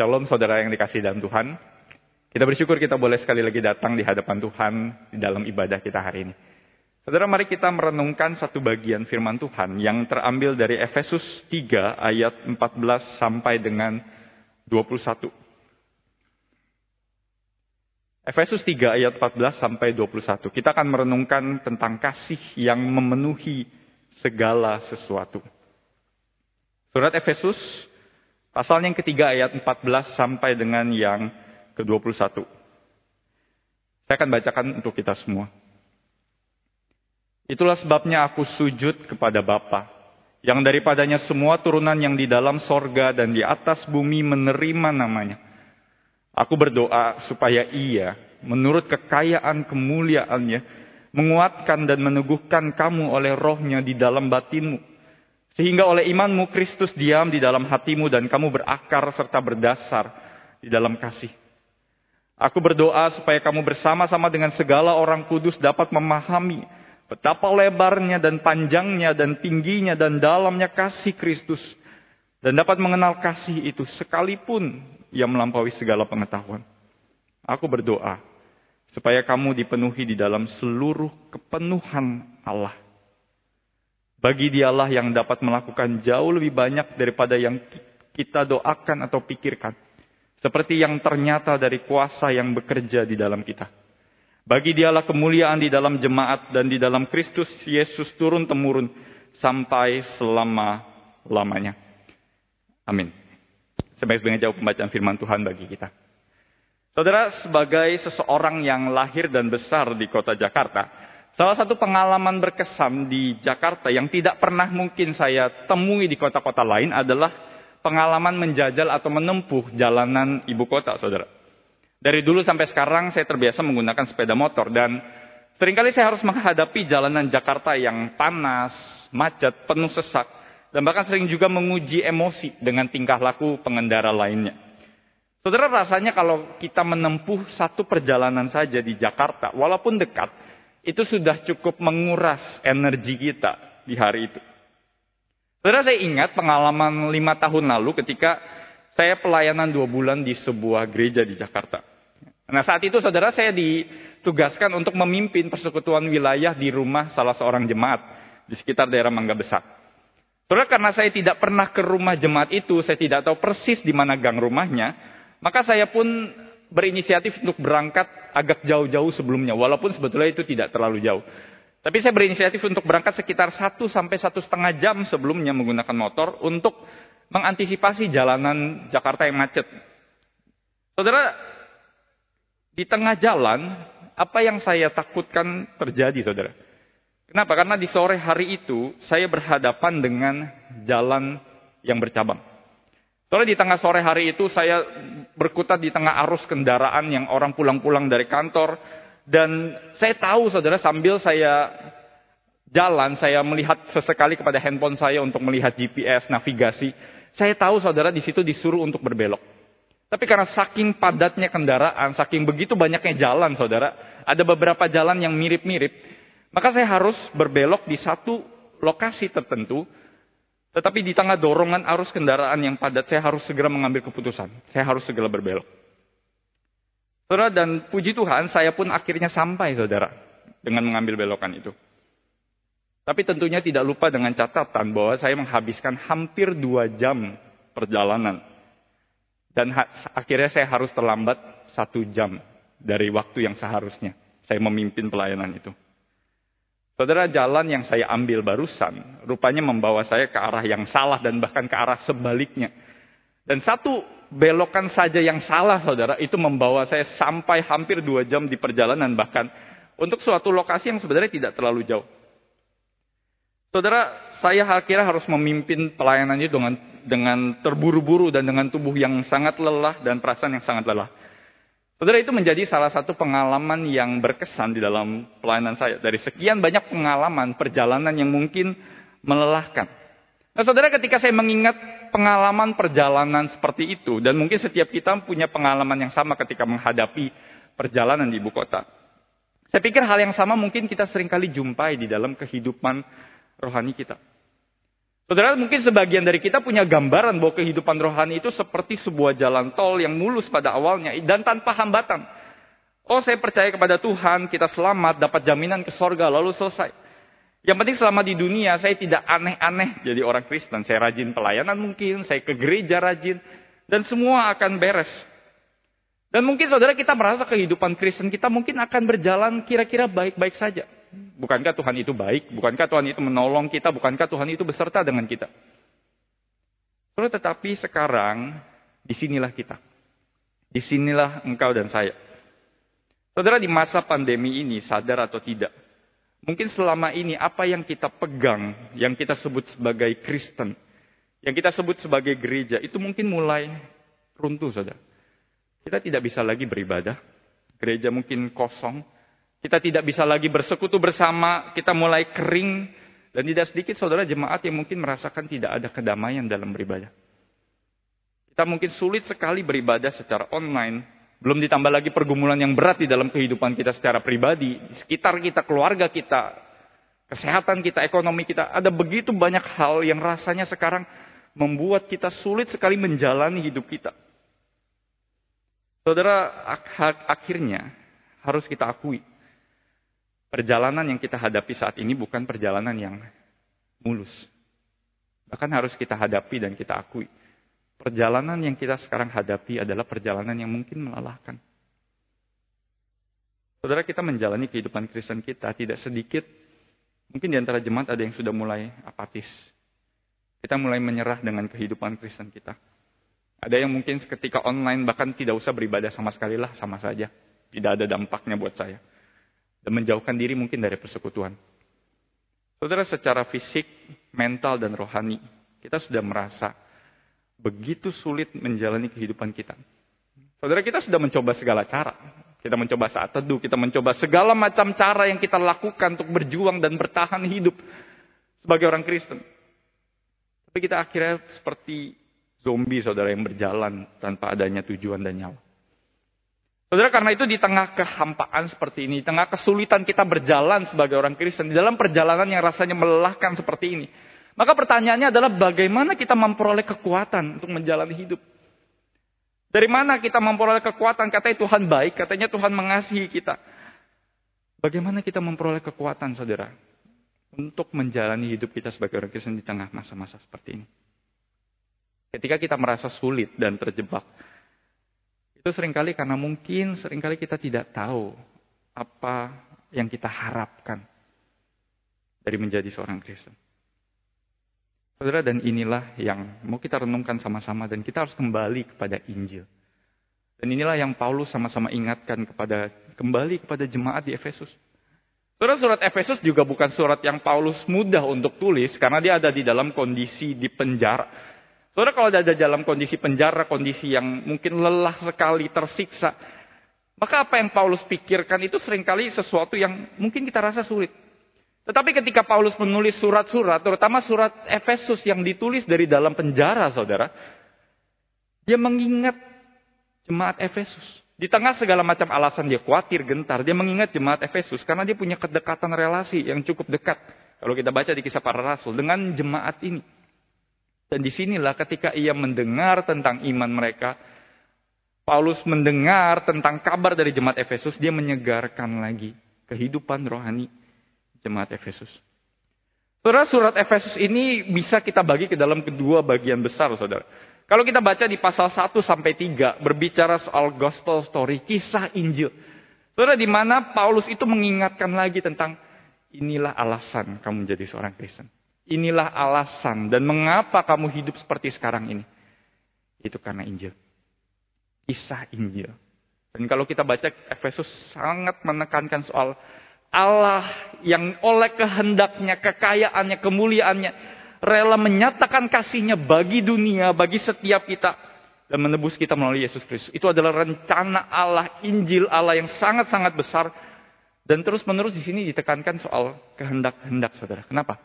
Shalom saudara yang dikasih dalam Tuhan. Kita bersyukur kita boleh sekali lagi datang di hadapan Tuhan di dalam ibadah kita hari ini. Saudara mari kita merenungkan satu bagian firman Tuhan yang terambil dari Efesus 3 ayat 14 sampai dengan 21. Efesus 3 ayat 14 sampai 21. Kita akan merenungkan tentang kasih yang memenuhi segala sesuatu. Surat Efesus pasal yang ketiga ayat 14 sampai dengan yang ke-21. Saya akan bacakan untuk kita semua. Itulah sebabnya aku sujud kepada Bapa, yang daripadanya semua turunan yang di dalam sorga dan di atas bumi menerima namanya. Aku berdoa supaya ia, menurut kekayaan kemuliaannya, menguatkan dan meneguhkan kamu oleh rohnya di dalam batinmu, sehingga oleh imanmu Kristus diam di dalam hatimu dan kamu berakar serta berdasar di dalam kasih. Aku berdoa supaya kamu bersama-sama dengan segala orang kudus dapat memahami betapa lebarnya dan panjangnya dan tingginya dan dalamnya kasih Kristus. Dan dapat mengenal kasih itu sekalipun yang melampaui segala pengetahuan. Aku berdoa supaya kamu dipenuhi di dalam seluruh kepenuhan Allah bagi dialah yang dapat melakukan jauh lebih banyak daripada yang kita doakan atau pikirkan. Seperti yang ternyata dari kuasa yang bekerja di dalam kita. Bagi dialah kemuliaan di dalam jemaat dan di dalam Kristus Yesus turun-temurun sampai selama-lamanya. Amin. Sebaik-baiknya jauh pembacaan firman Tuhan bagi kita. Saudara, sebagai seseorang yang lahir dan besar di kota Jakarta, Salah satu pengalaman berkesan di Jakarta yang tidak pernah mungkin saya temui di kota-kota lain adalah pengalaman menjajal atau menempuh jalanan ibu kota, saudara. Dari dulu sampai sekarang saya terbiasa menggunakan sepeda motor dan sering kali saya harus menghadapi jalanan Jakarta yang panas, macet, penuh sesak, dan bahkan sering juga menguji emosi dengan tingkah laku pengendara lainnya. Saudara rasanya kalau kita menempuh satu perjalanan saja di Jakarta, walaupun dekat, itu sudah cukup menguras energi kita di hari itu. Saudara saya ingat pengalaman lima tahun lalu ketika saya pelayanan dua bulan di sebuah gereja di Jakarta. Nah saat itu saudara saya ditugaskan untuk memimpin persekutuan wilayah di rumah salah seorang jemaat di sekitar daerah Mangga Besar. Saudara karena saya tidak pernah ke rumah jemaat itu, saya tidak tahu persis di mana gang rumahnya, maka saya pun berinisiatif untuk berangkat agak jauh-jauh sebelumnya, walaupun sebetulnya itu tidak terlalu jauh. Tapi saya berinisiatif untuk berangkat sekitar satu sampai satu setengah jam sebelumnya menggunakan motor untuk mengantisipasi jalanan Jakarta yang macet. Saudara, di tengah jalan, apa yang saya takutkan terjadi, saudara? Kenapa? Karena di sore hari itu, saya berhadapan dengan jalan yang bercabang. Soalnya di tengah sore hari itu saya berkutat di tengah arus kendaraan yang orang pulang-pulang dari kantor. Dan saya tahu saudara sambil saya jalan, saya melihat sesekali kepada handphone saya untuk melihat GPS, navigasi. Saya tahu saudara di situ disuruh untuk berbelok. Tapi karena saking padatnya kendaraan, saking begitu banyaknya jalan saudara, ada beberapa jalan yang mirip-mirip. Maka saya harus berbelok di satu lokasi tertentu tetapi di tengah dorongan arus kendaraan yang padat, saya harus segera mengambil keputusan. Saya harus segera berbelok. Saudara, dan puji Tuhan, saya pun akhirnya sampai, saudara, dengan mengambil belokan itu. Tapi tentunya tidak lupa dengan catatan bahwa saya menghabiskan hampir dua jam perjalanan. Dan akhirnya saya harus terlambat satu jam dari waktu yang seharusnya saya memimpin pelayanan itu. Saudara, jalan yang saya ambil barusan rupanya membawa saya ke arah yang salah dan bahkan ke arah sebaliknya. Dan satu belokan saja yang salah, saudara, itu membawa saya sampai hampir dua jam di perjalanan bahkan untuk suatu lokasi yang sebenarnya tidak terlalu jauh. Saudara, saya kira harus memimpin pelayanan itu dengan dengan terburu-buru dan dengan tubuh yang sangat lelah dan perasaan yang sangat lelah. Saudara itu menjadi salah satu pengalaman yang berkesan di dalam pelayanan saya. Dari sekian banyak pengalaman perjalanan yang mungkin melelahkan. Nah saudara ketika saya mengingat pengalaman perjalanan seperti itu. Dan mungkin setiap kita punya pengalaman yang sama ketika menghadapi perjalanan di ibu kota. Saya pikir hal yang sama mungkin kita sering kali jumpai di dalam kehidupan rohani kita. Saudara, mungkin sebagian dari kita punya gambaran bahwa kehidupan rohani itu seperti sebuah jalan tol yang mulus pada awalnya dan tanpa hambatan. Oh, saya percaya kepada Tuhan, kita selamat, dapat jaminan ke sorga, lalu selesai. Yang penting selama di dunia, saya tidak aneh-aneh jadi orang Kristen. Saya rajin pelayanan mungkin, saya ke gereja rajin, dan semua akan beres. Dan mungkin saudara kita merasa kehidupan Kristen kita mungkin akan berjalan kira-kira baik-baik saja. Bukankah Tuhan itu baik? Bukankah Tuhan itu menolong kita? Bukankah Tuhan itu beserta dengan kita? Tetapi sekarang, di sinilah kita. Di sinilah engkau dan saya. Saudara di masa pandemi ini sadar atau tidak? Mungkin selama ini apa yang kita pegang, yang kita sebut sebagai Kristen, yang kita sebut sebagai gereja, itu mungkin mulai runtuh, saudara. Kita tidak bisa lagi beribadah. Gereja mungkin kosong, kita tidak bisa lagi bersekutu bersama, kita mulai kering, dan tidak sedikit saudara jemaat yang mungkin merasakan tidak ada kedamaian dalam beribadah. Kita mungkin sulit sekali beribadah secara online, belum ditambah lagi pergumulan yang berat di dalam kehidupan kita secara pribadi, di sekitar kita, keluarga kita, kesehatan kita, ekonomi kita. Ada begitu banyak hal yang rasanya sekarang membuat kita sulit sekali menjalani hidup kita. Saudara, akhirnya harus kita akui Perjalanan yang kita hadapi saat ini bukan perjalanan yang mulus. Bahkan harus kita hadapi dan kita akui. Perjalanan yang kita sekarang hadapi adalah perjalanan yang mungkin melelahkan. Saudara kita menjalani kehidupan Kristen kita tidak sedikit. Mungkin di antara jemaat ada yang sudah mulai apatis. Kita mulai menyerah dengan kehidupan Kristen kita. Ada yang mungkin ketika online bahkan tidak usah beribadah sama sekali lah, sama saja. Tidak ada dampaknya buat saya dan menjauhkan diri mungkin dari persekutuan. Saudara, secara fisik, mental, dan rohani, kita sudah merasa begitu sulit menjalani kehidupan kita. Saudara, kita sudah mencoba segala cara. Kita mencoba saat teduh, kita mencoba segala macam cara yang kita lakukan untuk berjuang dan bertahan hidup sebagai orang Kristen. Tapi kita akhirnya seperti zombie, saudara, yang berjalan tanpa adanya tujuan dan nyawa. Saudara, karena itu di tengah kehampaan seperti ini, di tengah kesulitan kita berjalan sebagai orang Kristen, di dalam perjalanan yang rasanya melelahkan seperti ini, maka pertanyaannya adalah bagaimana kita memperoleh kekuatan untuk menjalani hidup. Dari mana kita memperoleh kekuatan? Katanya Tuhan baik, katanya Tuhan mengasihi kita. Bagaimana kita memperoleh kekuatan, saudara? Untuk menjalani hidup kita sebagai orang Kristen di tengah masa-masa seperti ini. Ketika kita merasa sulit dan terjebak, itu sering kali karena mungkin sering kali kita tidak tahu apa yang kita harapkan dari menjadi seorang Kristen. Saudara, dan inilah yang mau kita renungkan sama-sama dan kita harus kembali kepada Injil. Dan inilah yang Paulus sama-sama ingatkan kepada kembali kepada jemaat di Efesus. Saudara, surat Efesus juga bukan surat yang Paulus mudah untuk tulis karena dia ada di dalam kondisi di penjara. Saudara kalau ada dalam kondisi penjara, kondisi yang mungkin lelah sekali, tersiksa. Maka apa yang Paulus pikirkan itu sering kali sesuatu yang mungkin kita rasa sulit. Tetapi ketika Paulus menulis surat-surat, terutama surat Efesus yang ditulis dari dalam penjara, saudara. Dia mengingat jemaat Efesus. Di tengah segala macam alasan dia khawatir, gentar, dia mengingat jemaat Efesus karena dia punya kedekatan relasi yang cukup dekat. Kalau kita baca di kisah para rasul dengan jemaat ini. Dan di sinilah ketika ia mendengar tentang iman mereka, Paulus mendengar tentang kabar dari jemaat Efesus, dia menyegarkan lagi kehidupan rohani jemaat Efesus. Saudara, surat Efesus ini bisa kita bagi ke dalam kedua bagian besar, saudara. Kalau kita baca di pasal 1 sampai 3, berbicara soal gospel story, kisah Injil. Saudara, di mana Paulus itu mengingatkan lagi tentang inilah alasan kamu menjadi seorang Kristen. Inilah alasan dan mengapa kamu hidup seperti sekarang ini. Itu karena Injil. Kisah Injil. Dan kalau kita baca Efesus sangat menekankan soal Allah yang oleh kehendaknya, kekayaannya, kemuliaannya, rela menyatakan kasihnya bagi dunia, bagi setiap kita, dan menebus kita melalui Yesus Kristus. Itu adalah rencana Allah, Injil Allah yang sangat-sangat besar, dan terus-menerus di sini ditekankan soal kehendak-hendak saudara. Kenapa?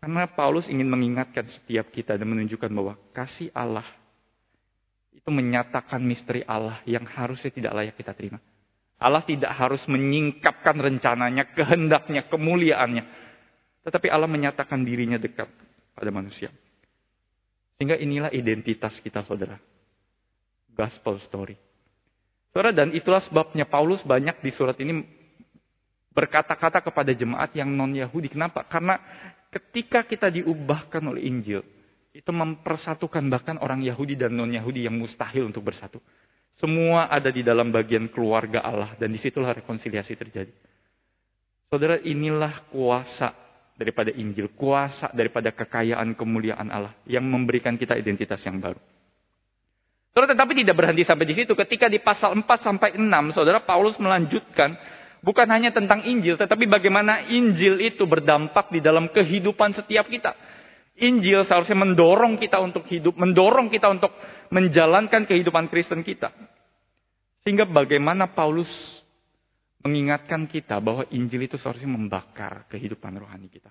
Karena Paulus ingin mengingatkan setiap kita dan menunjukkan bahwa kasih Allah itu menyatakan misteri Allah yang harusnya tidak layak kita terima. Allah tidak harus menyingkapkan rencananya, kehendaknya, kemuliaannya. Tetapi Allah menyatakan dirinya dekat. pada manusia. Sehingga inilah identitas kita saudara. Gospel story. Saudara, dan itulah sebabnya Paulus banyak di surat ini berkata-kata kepada jemaat yang non-Yahudi. Kenapa? Karena ketika kita diubahkan oleh Injil, itu mempersatukan bahkan orang Yahudi dan non-Yahudi yang mustahil untuk bersatu. Semua ada di dalam bagian keluarga Allah dan di situlah rekonsiliasi terjadi. Saudara, inilah kuasa daripada Injil, kuasa daripada kekayaan kemuliaan Allah yang memberikan kita identitas yang baru. Saudara, tetapi tidak berhenti sampai di situ. Ketika di pasal 4 sampai 6, Saudara Paulus melanjutkan bukan hanya tentang Injil, tetapi bagaimana Injil itu berdampak di dalam kehidupan setiap kita. Injil seharusnya mendorong kita untuk hidup, mendorong kita untuk menjalankan kehidupan Kristen kita. Sehingga bagaimana Paulus mengingatkan kita bahwa Injil itu seharusnya membakar kehidupan rohani kita.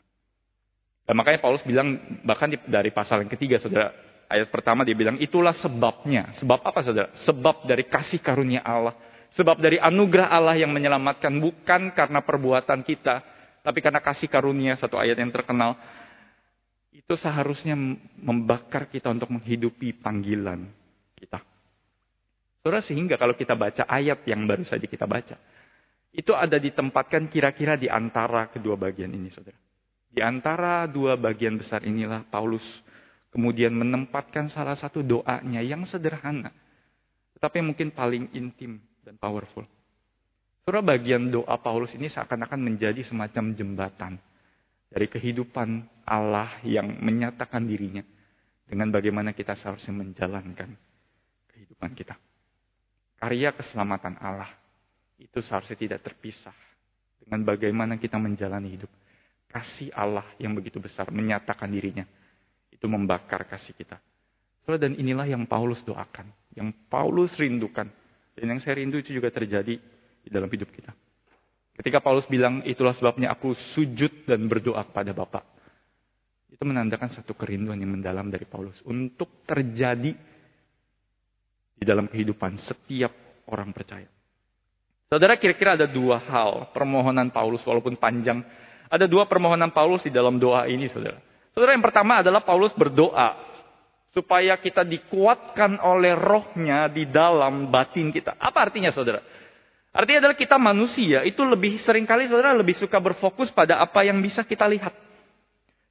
Dan makanya Paulus bilang bahkan dari pasal yang ketiga saudara ayat pertama dia bilang itulah sebabnya. Sebab apa saudara? Sebab dari kasih karunia Allah. Sebab dari anugerah Allah yang menyelamatkan bukan karena perbuatan kita. Tapi karena kasih karunia satu ayat yang terkenal. Itu seharusnya membakar kita untuk menghidupi panggilan kita. Saudara sehingga kalau kita baca ayat yang baru saja kita baca itu ada ditempatkan kira-kira di antara kedua bagian ini, saudara. Di antara dua bagian besar inilah Paulus kemudian menempatkan salah satu doanya yang sederhana, tetapi mungkin paling intim dan powerful. Saudara, bagian doa Paulus ini seakan-akan menjadi semacam jembatan dari kehidupan Allah yang menyatakan dirinya dengan bagaimana kita seharusnya menjalankan kehidupan kita. Karya keselamatan Allah itu seharusnya tidak terpisah dengan bagaimana kita menjalani hidup. Kasih Allah yang begitu besar menyatakan dirinya. Itu membakar kasih kita. dan inilah yang Paulus doakan. Yang Paulus rindukan. Dan yang saya rindu itu juga terjadi di dalam hidup kita. Ketika Paulus bilang, itulah sebabnya aku sujud dan berdoa kepada Bapak. Itu menandakan satu kerinduan yang mendalam dari Paulus. Untuk terjadi di dalam kehidupan setiap orang percaya. Saudara kira-kira ada dua hal permohonan Paulus walaupun panjang. Ada dua permohonan Paulus di dalam doa ini saudara. Saudara yang pertama adalah Paulus berdoa. Supaya kita dikuatkan oleh rohnya di dalam batin kita. Apa artinya saudara? Artinya adalah kita manusia itu lebih sering kali saudara lebih suka berfokus pada apa yang bisa kita lihat.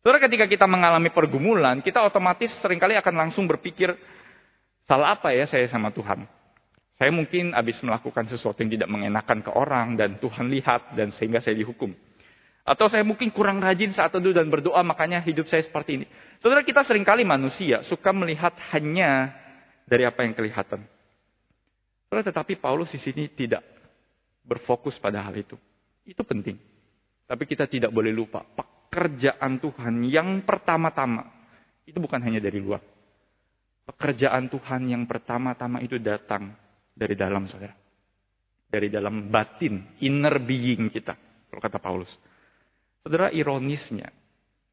Saudara ketika kita mengalami pergumulan, kita otomatis sering kali akan langsung berpikir, salah apa ya saya sama Tuhan? Saya mungkin habis melakukan sesuatu yang tidak mengenakan ke orang dan Tuhan lihat dan sehingga saya dihukum. Atau saya mungkin kurang rajin saat teduh dan berdoa makanya hidup saya seperti ini. Saudara kita sering kali manusia suka melihat hanya dari apa yang kelihatan. Saudara tetapi Paulus di sini tidak berfokus pada hal itu. Itu penting. Tapi kita tidak boleh lupa pekerjaan Tuhan yang pertama-tama itu bukan hanya dari luar. Pekerjaan Tuhan yang pertama-tama itu datang dari dalam saudara. Dari dalam batin, inner being kita. Kalau kata Paulus. Saudara ironisnya,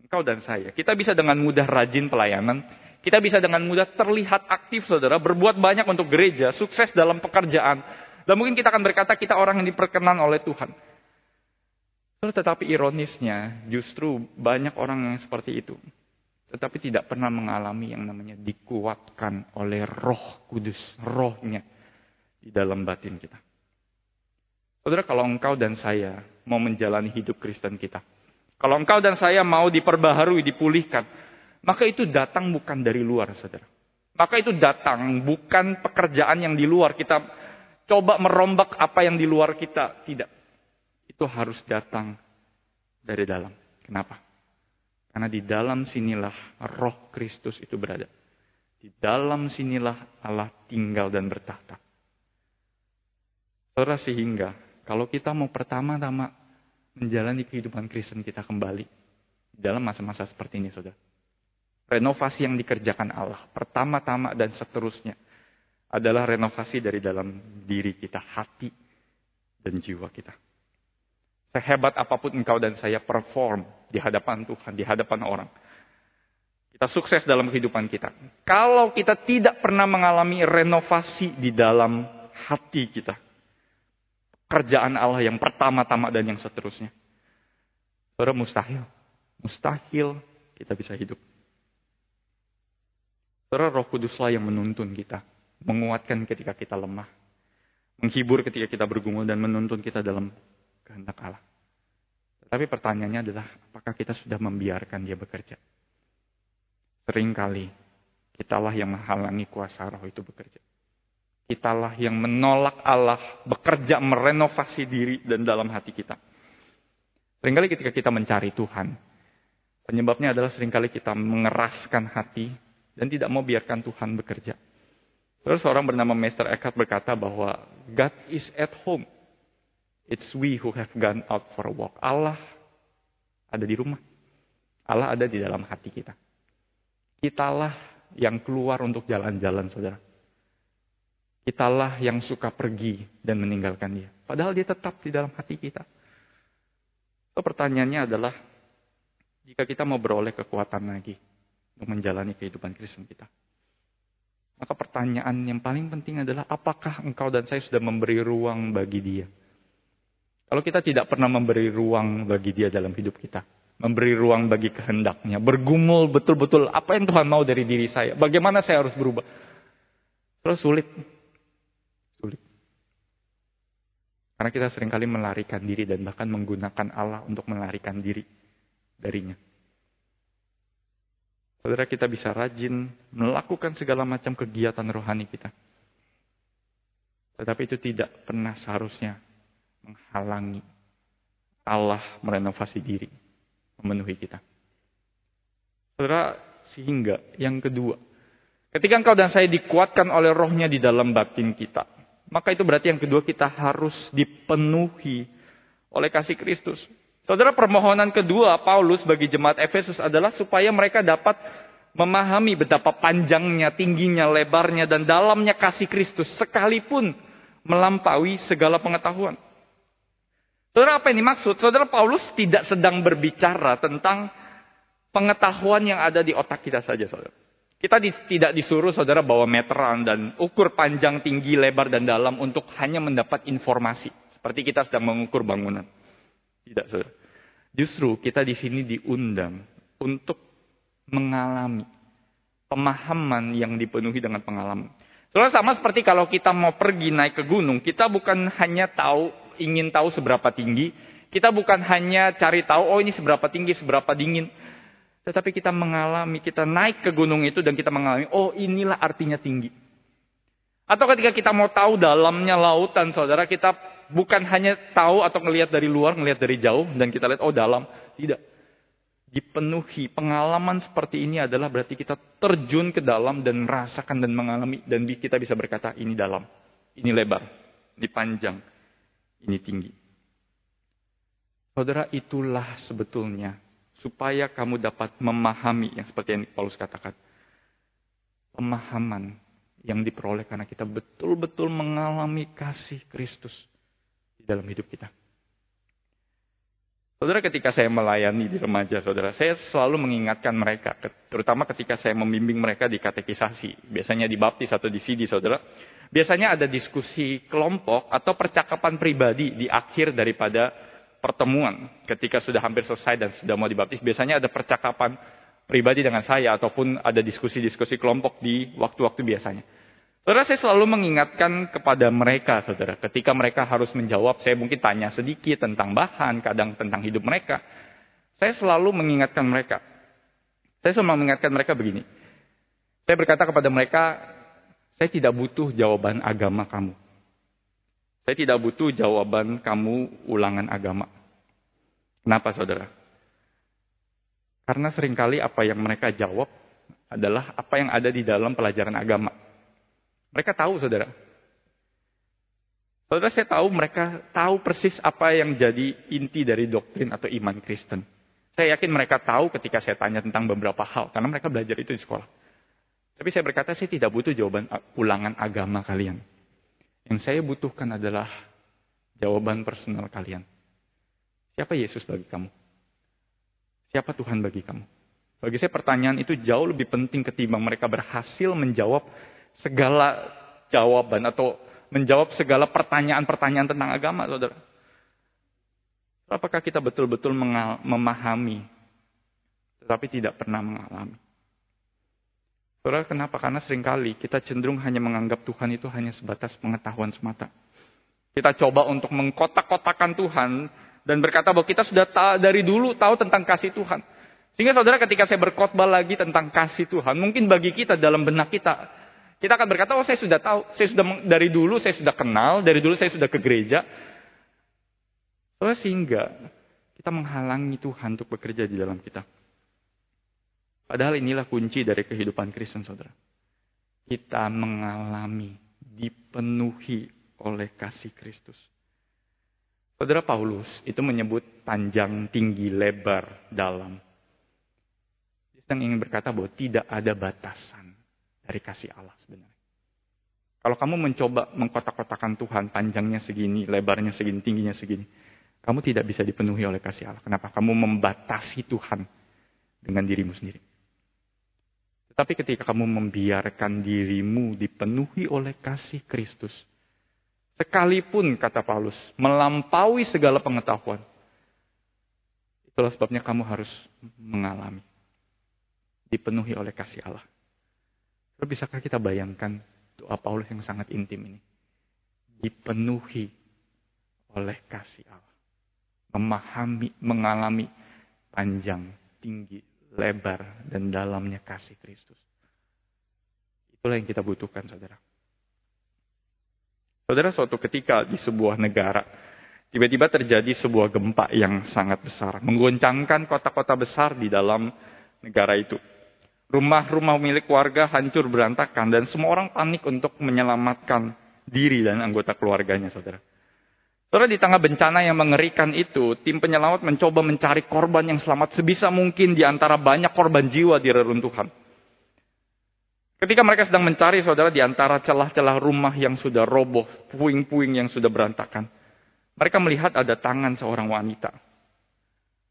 engkau dan saya, kita bisa dengan mudah rajin pelayanan, kita bisa dengan mudah terlihat aktif saudara, berbuat banyak untuk gereja, sukses dalam pekerjaan, dan mungkin kita akan berkata kita orang yang diperkenan oleh Tuhan. Tetapi ironisnya, justru banyak orang yang seperti itu. Tetapi tidak pernah mengalami yang namanya dikuatkan oleh roh kudus, rohnya di dalam batin kita. Saudara, kalau engkau dan saya mau menjalani hidup Kristen kita, kalau engkau dan saya mau diperbaharui, dipulihkan, maka itu datang bukan dari luar, saudara. Maka itu datang bukan pekerjaan yang di luar kita coba merombak apa yang di luar kita, tidak. Itu harus datang dari dalam. Kenapa? Karena di dalam sinilah roh Kristus itu berada. Di dalam sinilah Allah tinggal dan bertahta. Saudara sehingga kalau kita mau pertama-tama menjalani kehidupan Kristen kita kembali dalam masa-masa seperti ini, saudara. Renovasi yang dikerjakan Allah pertama-tama dan seterusnya adalah renovasi dari dalam diri kita, hati dan jiwa kita. Sehebat apa pun engkau dan saya perform di hadapan Tuhan, di hadapan orang. Kita sukses dalam kehidupan kita. Kalau kita tidak pernah mengalami renovasi di dalam hati kita, kerjaan Allah yang pertama-tama dan yang seterusnya. Saudara mustahil. Mustahil kita bisa hidup. Saudara roh kuduslah yang menuntun kita. Menguatkan ketika kita lemah. Menghibur ketika kita bergumul dan menuntun kita dalam kehendak Allah. Tapi pertanyaannya adalah, apakah kita sudah membiarkan dia bekerja? Seringkali, kitalah yang menghalangi kuasa roh itu bekerja. Kitalah yang menolak Allah bekerja merenovasi diri dan dalam hati kita. Seringkali ketika kita mencari Tuhan, penyebabnya adalah sering kali kita mengeraskan hati dan tidak mau biarkan Tuhan bekerja. Terus seorang bernama Meister Eckhart berkata bahwa God is at home It's we who have gone out for a walk. Allah ada di rumah. Allah ada di dalam hati kita. Kitalah yang keluar untuk jalan-jalan, saudara. Kitalah yang suka pergi dan meninggalkan dia. Padahal dia tetap di dalam hati kita. So, pertanyaannya adalah, jika kita mau beroleh kekuatan lagi untuk menjalani kehidupan Kristen kita, maka pertanyaan yang paling penting adalah, apakah engkau dan saya sudah memberi ruang bagi dia? Kalau kita tidak pernah memberi ruang bagi dia dalam hidup kita. Memberi ruang bagi kehendaknya. Bergumul betul-betul apa yang Tuhan mau dari diri saya. Bagaimana saya harus berubah. Terus sulit. Karena kita sering kali melarikan diri dan bahkan menggunakan Allah untuk melarikan diri darinya. Saudara kita bisa rajin melakukan segala macam kegiatan rohani kita. Tetapi itu tidak pernah seharusnya menghalangi Allah merenovasi diri, memenuhi kita. Saudara, sehingga yang kedua, ketika engkau dan saya dikuatkan oleh rohnya di dalam batin kita, maka itu berarti yang kedua kita harus dipenuhi oleh kasih Kristus. Saudara, permohonan kedua Paulus bagi jemaat Efesus adalah supaya mereka dapat memahami betapa panjangnya, tingginya, lebarnya, dan dalamnya kasih Kristus, sekalipun melampaui segala pengetahuan. Saudara apa ini maksud? Saudara Paulus tidak sedang berbicara tentang pengetahuan yang ada di otak kita saja, saudara. Kita di, tidak disuruh saudara bawa meteran dan ukur panjang, tinggi, lebar, dan dalam untuk hanya mendapat informasi. Seperti kita sedang mengukur bangunan. Tidak, saudara. Justru kita di sini diundang untuk mengalami pemahaman yang dipenuhi dengan pengalaman. Saudara sama seperti kalau kita mau pergi naik ke gunung, kita bukan hanya tahu ingin tahu seberapa tinggi. Kita bukan hanya cari tahu, oh ini seberapa tinggi, seberapa dingin. Tetapi kita mengalami, kita naik ke gunung itu dan kita mengalami, oh inilah artinya tinggi. Atau ketika kita mau tahu dalamnya lautan, saudara, kita bukan hanya tahu atau melihat dari luar, melihat dari jauh, dan kita lihat, oh dalam. Tidak. Dipenuhi pengalaman seperti ini adalah berarti kita terjun ke dalam dan merasakan dan mengalami. Dan kita bisa berkata, ini dalam, ini lebar, ini panjang, ini tinggi. Saudara, itulah sebetulnya supaya kamu dapat memahami yang seperti yang Paulus katakan. Pemahaman yang diperoleh karena kita betul-betul mengalami kasih Kristus di dalam hidup kita. Saudara, ketika saya melayani di remaja, saudara, saya selalu mengingatkan mereka, terutama ketika saya membimbing mereka di katekisasi, biasanya di baptis atau di sidi, saudara. Biasanya ada diskusi kelompok atau percakapan pribadi di akhir daripada pertemuan. Ketika sudah hampir selesai dan sudah mau dibaptis, biasanya ada percakapan pribadi dengan saya ataupun ada diskusi-diskusi kelompok di waktu-waktu biasanya. Saudara, saya selalu mengingatkan kepada mereka, saudara. Ketika mereka harus menjawab, saya mungkin tanya sedikit tentang bahan, kadang tentang hidup mereka. Saya selalu mengingatkan mereka. Saya selalu mengingatkan mereka begini. Saya berkata kepada mereka, saya tidak butuh jawaban agama kamu. Saya tidak butuh jawaban kamu ulangan agama. Kenapa saudara? Karena sering kali apa yang mereka jawab adalah apa yang ada di dalam pelajaran agama. Mereka tahu saudara. Saudara saya tahu mereka tahu persis apa yang jadi inti dari doktrin atau iman Kristen. Saya yakin mereka tahu ketika saya tanya tentang beberapa hal. Karena mereka belajar itu di sekolah. Tapi saya berkata, saya tidak butuh jawaban ulangan agama kalian. Yang saya butuhkan adalah jawaban personal kalian. Siapa Yesus bagi kamu? Siapa Tuhan bagi kamu? Bagi saya pertanyaan itu jauh lebih penting ketimbang mereka berhasil menjawab segala jawaban atau menjawab segala pertanyaan-pertanyaan tentang agama, saudara. Apakah kita betul-betul memahami, tetapi tidak pernah mengalami? Saudara, kenapa? Karena sering kali kita cenderung hanya menganggap Tuhan itu hanya sebatas pengetahuan semata. Kita coba untuk mengkotak-kotakan Tuhan dan berkata bahwa kita sudah dari dulu tahu tentang kasih Tuhan. Sehingga saudara ketika saya berkhotbah lagi tentang kasih Tuhan, mungkin bagi kita dalam benak kita, kita akan berkata, oh saya sudah tahu, saya sudah dari dulu saya sudah kenal, dari dulu saya sudah ke gereja. Sehingga kita menghalangi Tuhan untuk bekerja di dalam kita. Padahal inilah kunci dari kehidupan Kristen, saudara. Kita mengalami, dipenuhi oleh kasih Kristus. Saudara Paulus itu menyebut panjang, tinggi, lebar, dalam. Dia ingin berkata bahwa tidak ada batasan dari kasih Allah sebenarnya. Kalau kamu mencoba mengkotak-kotakan Tuhan, panjangnya segini, lebarnya segini, tingginya segini, kamu tidak bisa dipenuhi oleh kasih Allah. Kenapa? Kamu membatasi Tuhan dengan dirimu sendiri. Tapi ketika kamu membiarkan dirimu dipenuhi oleh kasih Kristus, sekalipun kata Paulus, melampaui segala pengetahuan, itulah sebabnya kamu harus mengalami dipenuhi oleh kasih Allah. Lalu bisakah kita bayangkan doa Paulus yang sangat intim ini? Dipenuhi oleh kasih Allah. Memahami, mengalami panjang, tinggi, lebar, dan dalamnya kasih Kristus. Itulah yang kita butuhkan, saudara. Saudara, suatu ketika di sebuah negara, tiba-tiba terjadi sebuah gempa yang sangat besar, menggoncangkan kota-kota besar di dalam negara itu. Rumah-rumah milik warga hancur berantakan dan semua orang panik untuk menyelamatkan diri dan anggota keluarganya, saudara. Saudara di tengah bencana yang mengerikan itu, tim penyelamat mencoba mencari korban yang selamat sebisa mungkin di antara banyak korban jiwa di reruntuhan. Ketika mereka sedang mencari saudara di antara celah-celah rumah yang sudah roboh, puing-puing yang sudah berantakan. Mereka melihat ada tangan seorang wanita.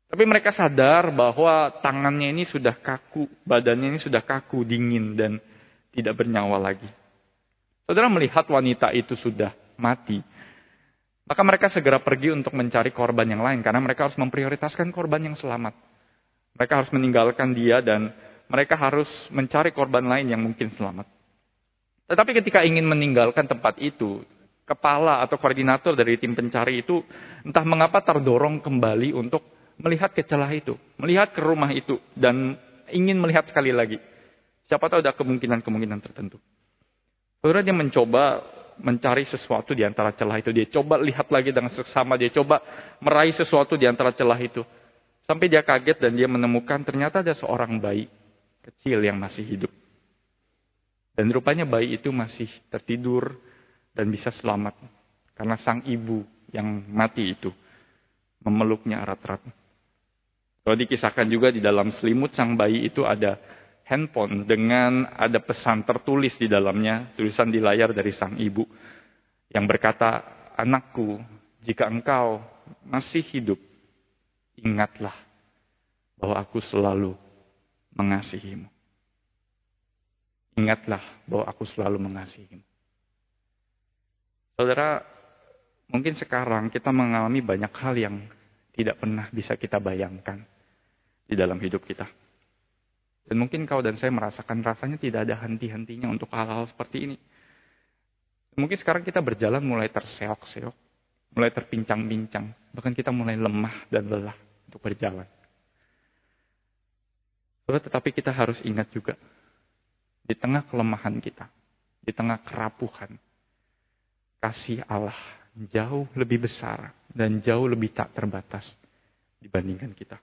Tapi mereka sadar bahwa tangannya ini sudah kaku, badannya ini sudah kaku, dingin, dan tidak bernyawa lagi. Saudara melihat wanita itu sudah mati. Maka mereka segera pergi untuk mencari korban yang lain karena mereka harus memprioritaskan korban yang selamat. Mereka harus meninggalkan dia dan mereka harus mencari korban lain yang mungkin selamat. Tetapi ketika ingin meninggalkan tempat itu, kepala atau koordinator dari tim pencari itu entah mengapa terdorong kembali untuk melihat ke celah itu, melihat ke rumah itu dan ingin melihat sekali lagi. Siapa tahu ada kemungkinan-kemungkinan tertentu. Saudara dia mencoba mencari sesuatu di antara celah itu. Dia coba lihat lagi dengan seksama, dia coba meraih sesuatu di antara celah itu. Sampai dia kaget dan dia menemukan ternyata ada seorang bayi kecil yang masih hidup. Dan rupanya bayi itu masih tertidur dan bisa selamat. Karena sang ibu yang mati itu memeluknya erat-erat. Kalau dikisahkan juga di dalam selimut sang bayi itu ada handphone dengan ada pesan tertulis di dalamnya, tulisan di layar dari sang ibu yang berkata, "Anakku, jika engkau masih hidup, ingatlah bahwa aku selalu mengasihimu." Ingatlah bahwa aku selalu mengasihimu. Saudara, mungkin sekarang kita mengalami banyak hal yang tidak pernah bisa kita bayangkan di dalam hidup kita. Dan mungkin kau dan saya merasakan rasanya tidak ada henti-hentinya untuk hal-hal seperti ini. Mungkin sekarang kita berjalan mulai terseok-seok, mulai terpincang-pincang, bahkan kita mulai lemah dan lelah untuk berjalan. Tetapi kita harus ingat juga, di tengah kelemahan kita, di tengah kerapuhan, kasih Allah jauh lebih besar dan jauh lebih tak terbatas dibandingkan kita.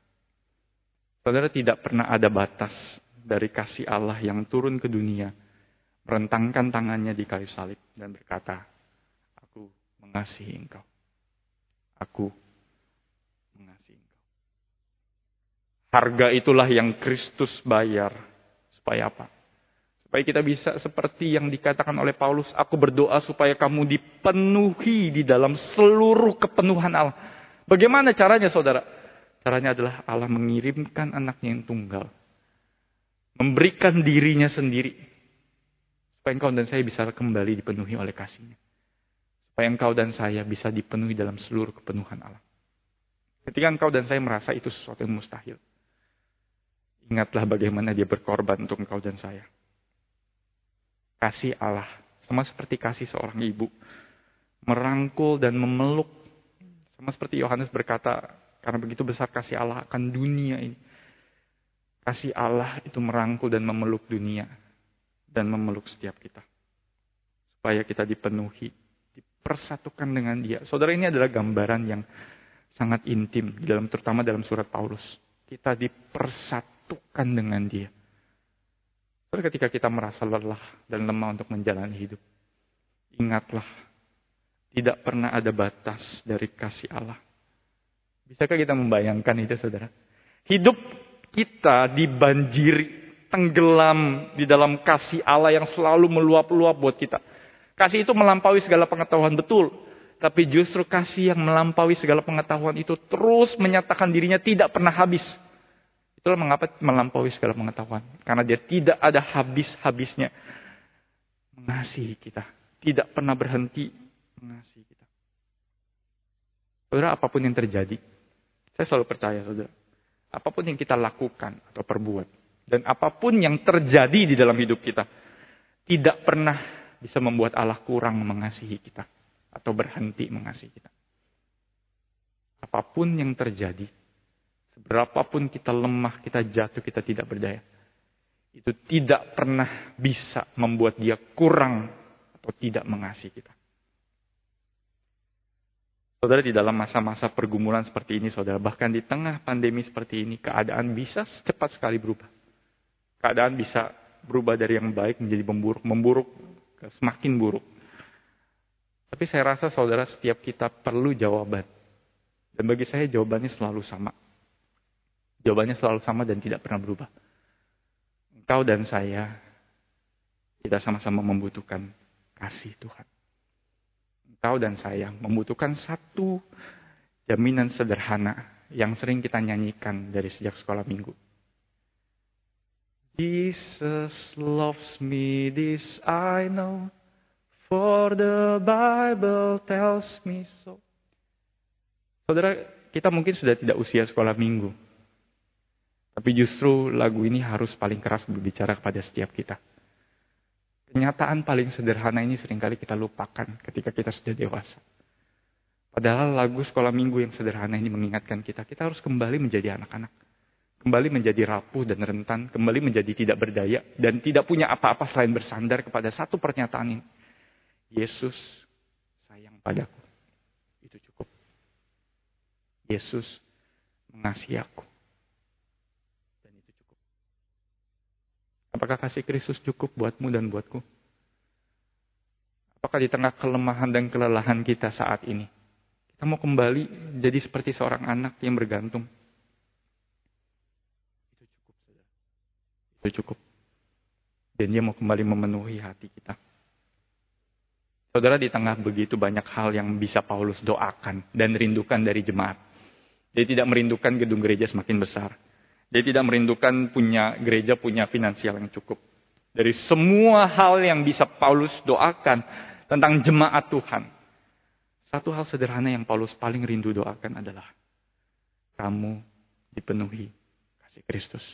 Saudara tidak pernah ada batas dari kasih Allah yang turun ke dunia, merentangkan tangannya di kayu salib dan berkata, Aku mengasihi engkau. Aku mengasihi engkau. Harga itulah yang Kristus bayar. Supaya apa? Supaya kita bisa seperti yang dikatakan oleh Paulus, aku berdoa supaya kamu dipenuhi di dalam seluruh kepenuhan Allah. Bagaimana caranya saudara? Caranya adalah Allah mengirimkan anaknya yang tunggal. Memberikan dirinya sendiri. Supaya engkau dan saya bisa kembali dipenuhi oleh kasihnya. Supaya engkau dan saya bisa dipenuhi dalam seluruh kepenuhan Allah. Ketika engkau dan saya merasa itu sesuatu yang mustahil. Ingatlah bagaimana dia berkorban untuk engkau dan saya. kasih Allah. Sama seperti kasih seorang ibu. Merangkul dan memeluk. Sama seperti Yohanes berkata, karena begitu besar kasih Allah akan dunia ini. Kasih Allah itu merangkul dan memeluk dunia. Dan memeluk setiap kita. Supaya kita dipenuhi. Dipersatukan dengan dia. Saudara ini adalah gambaran yang sangat intim. dalam Terutama dalam surat Paulus. Kita dipersatukan dengan dia. Saudara ketika kita merasa lelah dan lemah untuk menjalani hidup. Ingatlah. Tidak pernah ada batas dari kasih Allah Bisakah kita membayangkan itu saudara? Hidup kita dibanjiri, tenggelam di dalam kasih Allah yang selalu meluap-luap buat kita. Kasih itu melampaui segala pengetahuan betul. Tapi justru kasih yang melampaui segala pengetahuan itu terus menyatakan dirinya tidak pernah habis. Itulah mengapa melampaui segala pengetahuan. Karena dia tidak ada habis-habisnya mengasihi kita. Tidak pernah berhenti mengasihi kita. Saudara, apa pun yang terjadi, saya selalu percaya, saudara. Apa pun yang kita lakukan atau perbuat. Dan apa pun yang terjadi di dalam hidup kita. Tidak pernah bisa membuat Allah kurang mengasihi kita. Atau berhenti mengasihi kita. Apa pun yang terjadi. Seberapapun kita lemah, kita jatuh, kita tidak berdaya. Itu tidak pernah bisa membuat dia kurang atau tidak mengasihi kita. Saudara di dalam masa-masa pergumulan seperti ini, saudara, bahkan di tengah pandemi seperti ini, keadaan bisa cepat sekali berubah. Keadaan bisa berubah dari yang baik menjadi memburuk, memburuk ke semakin buruk. Tapi saya rasa saudara setiap kita perlu jawaban. Dan bagi saya jawabannya selalu sama. Jawabannya selalu sama dan tidak pernah berubah. Engkau dan saya, kita sama-sama membutuhkan kasih Tuhan engkau dan saya membutuhkan satu jaminan sederhana yang sering kita nyanyikan dari sejak sekolah minggu. Jesus loves me, this I know, for the Bible tells me so. Saudara, kita mungkin sudah tidak usia sekolah minggu. Tapi justru lagu ini harus paling keras berbicara kepada setiap kita. Kenyataan paling sederhana ini sering kali kita lupakan ketika kita sudah dewasa. Padahal lagu sekolah minggu yang sederhana ini mengingatkan kita, kita harus kembali menjadi anak-anak. Kembali menjadi rapuh dan rentan, kembali menjadi tidak berdaya, dan tidak punya apa-apa selain bersandar kepada satu pernyataan ini. Yesus sayang padaku. Itu cukup. Yesus mengasihi aku. Apakah kasih Kristus cukup buatmu dan buatku? Apakah di tengah kelemahan dan kelelahan kita saat ini, kita mau kembali jadi seperti seorang anak yang bergantung? Itu cukup. Itu cukup. Dan dia mau kembali memenuhi hati kita. Saudara, di tengah begitu banyak hal yang bisa Paulus doakan dan rindukan dari jemaat. Dia tidak merindukan gedung gereja semakin besar. Dia tidak merindukan punya gereja, punya finansial yang cukup. Dari semua hal yang bisa Paulus doakan tentang jemaat Tuhan. Satu hal sederhana yang Paulus paling rindu doakan adalah kamu dipenuhi kasih Kristus.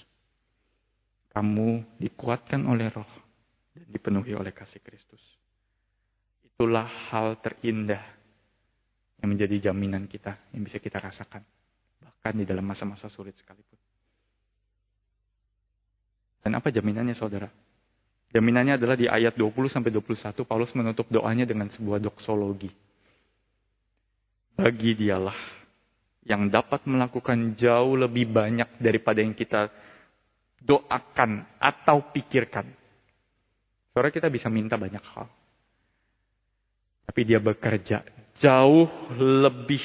Kamu dikuatkan oleh roh dan dipenuhi oleh kasih Kristus. Itulah hal terindah yang menjadi jaminan kita, yang bisa kita rasakan. Bahkan di dalam masa-masa sulit sekalipun. Dan apa jaminannya saudara? Jaminannya adalah di ayat 20 sampai 21 Paulus menutup doanya dengan sebuah doksologi. Bagi dialah yang dapat melakukan jauh lebih banyak daripada yang kita doakan atau pikirkan. Saudara kita bisa minta banyak hal. Tapi dia bekerja jauh lebih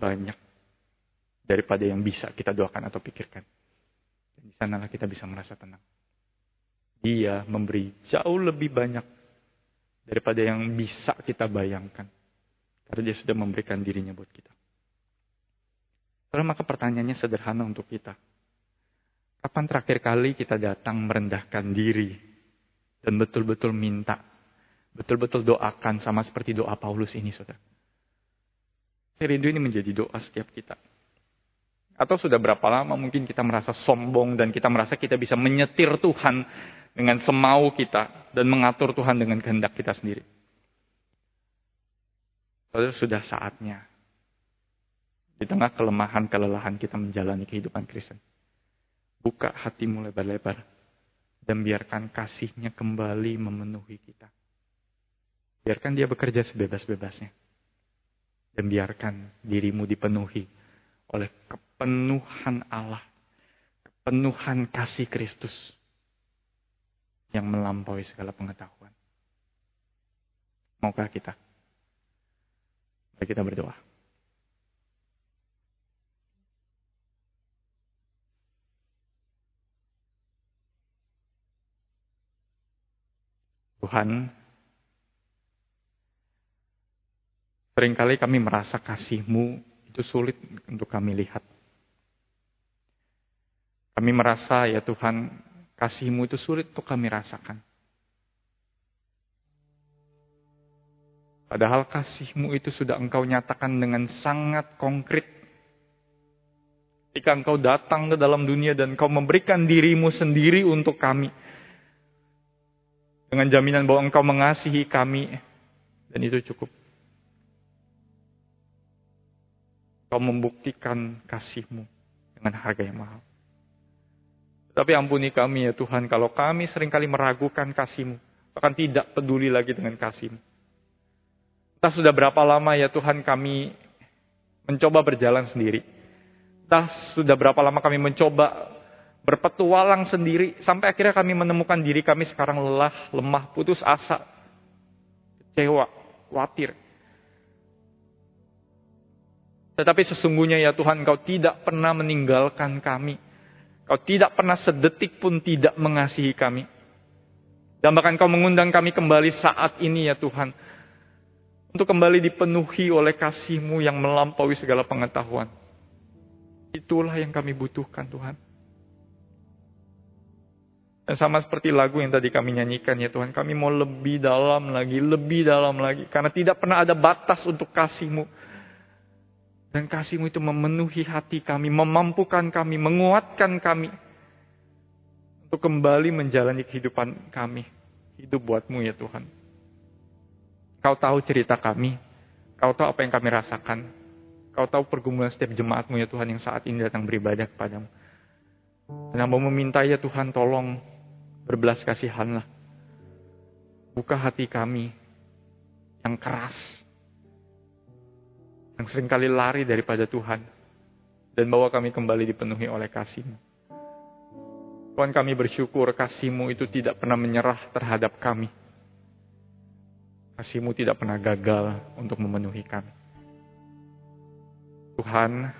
banyak daripada yang bisa kita doakan atau pikirkan. Di sanalah kita bisa merasa tenang. Dia memberi jauh lebih banyak daripada yang bisa kita bayangkan. Karena dia sudah memberikan dirinya buat kita. Kalau maka pertanyaannya sederhana untuk kita. Kapan terakhir kali kita datang merendahkan diri dan betul-betul minta, betul-betul doakan sama seperti doa Paulus ini, saudara. Saya rindu ini menjadi doa setiap kita. Atau sudah berapa lama mungkin kita merasa sombong dan kita merasa kita bisa menyetir Tuhan dengan semau kita, dan mengatur Tuhan dengan kehendak kita sendiri. Saudara, sudah saatnya di tengah kelemahan, kelelahan kita menjalani kehidupan Kristen. Buka hatimu lebar-lebar dan biarkan kasihnya kembali memenuhi kita. Biarkan dia bekerja sebebas-bebasnya. Dan biarkan dirimu dipenuhi oleh kepenuhan Allah. Kepenuhan kasih Kristus yang melampaui segala pengetahuan. Maukah kita? Mari kita berdoa. Tuhan, sering kali kami merasa kasih-Mu itu sulit untuk kami lihat. Kami merasa ya Tuhan, kasih-Mu itu sulit untuk kami rasakan. Padahal kasih-Mu itu sudah Engkau nyatakan dengan sangat konkret. Ketika Engkau datang ke dalam dunia dan Engkau memberikan dirimu sendiri untuk kami dengan jaminan bahwa engkau mengasihi kami. Dan itu cukup. Kau membuktikan kasihmu dengan harga yang mahal. Tapi ampuni kami ya Tuhan, kalau kami sering kali meragukan kasihmu, bahkan tidak peduli lagi dengan kasihmu. Entah sudah berapa lama ya Tuhan kami mencoba berjalan sendiri. Entah sudah berapa lama kami mencoba berpetualang sendiri sampai akhirnya kami menemukan diri kami sekarang lelah, lemah, putus asa, kecewa, khawatir. Tetapi sesungguhnya ya Tuhan, Kau tidak pernah meninggalkan kami. Kau tidak pernah sedetik pun tidak mengasihi kami. Dan bahkan Kau mengundang kami kembali saat ini ya Tuhan. Untuk kembali dipenuhi oleh kasih-Mu yang melampaui segala pengetahuan. Itulah yang kami butuhkan Tuhan. Dan sama seperti lagu yang tadi kami nyanyikan ya Tuhan, kami mau lebih dalam lagi, lebih dalam lagi. Karena tidak pernah ada batas untuk kasih-Mu. Dan kasih-Mu itu memenuhi hati kami, memampukan kami, menguatkan kami. Untuk kembali menjalani kehidupan kami. Hidup buatmu ya Tuhan. Kau tahu cerita kami. Kau tahu apa yang kami rasakan. Kau tahu pergumulan setiap jemaatmu ya Tuhan yang saat ini datang beribadah kepadamu. Dan mau meminta ya Tuhan tolong berbelas kasihanlah. Buka hati kami yang keras, yang sering kali lari daripada Tuhan, dan bawa kami kembali dipenuhi oleh kasih-Mu. Tuhan kami bersyukur kasih-Mu itu tidak pernah menyerah terhadap kami. Kasih-Mu tidak pernah gagal untuk memenuhi kami. Tuhan,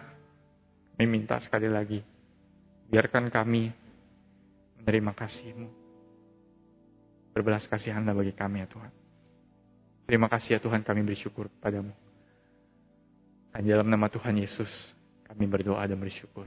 kami minta sekali lagi, biarkan kami menerima kasih-Mu. Berbelas kasihanlah bagi kami ya Tuhan. Terima kasih ya Tuhan kami bersyukur padamu. Dan dalam nama Tuhan Yesus kami berdoa dan bersyukur.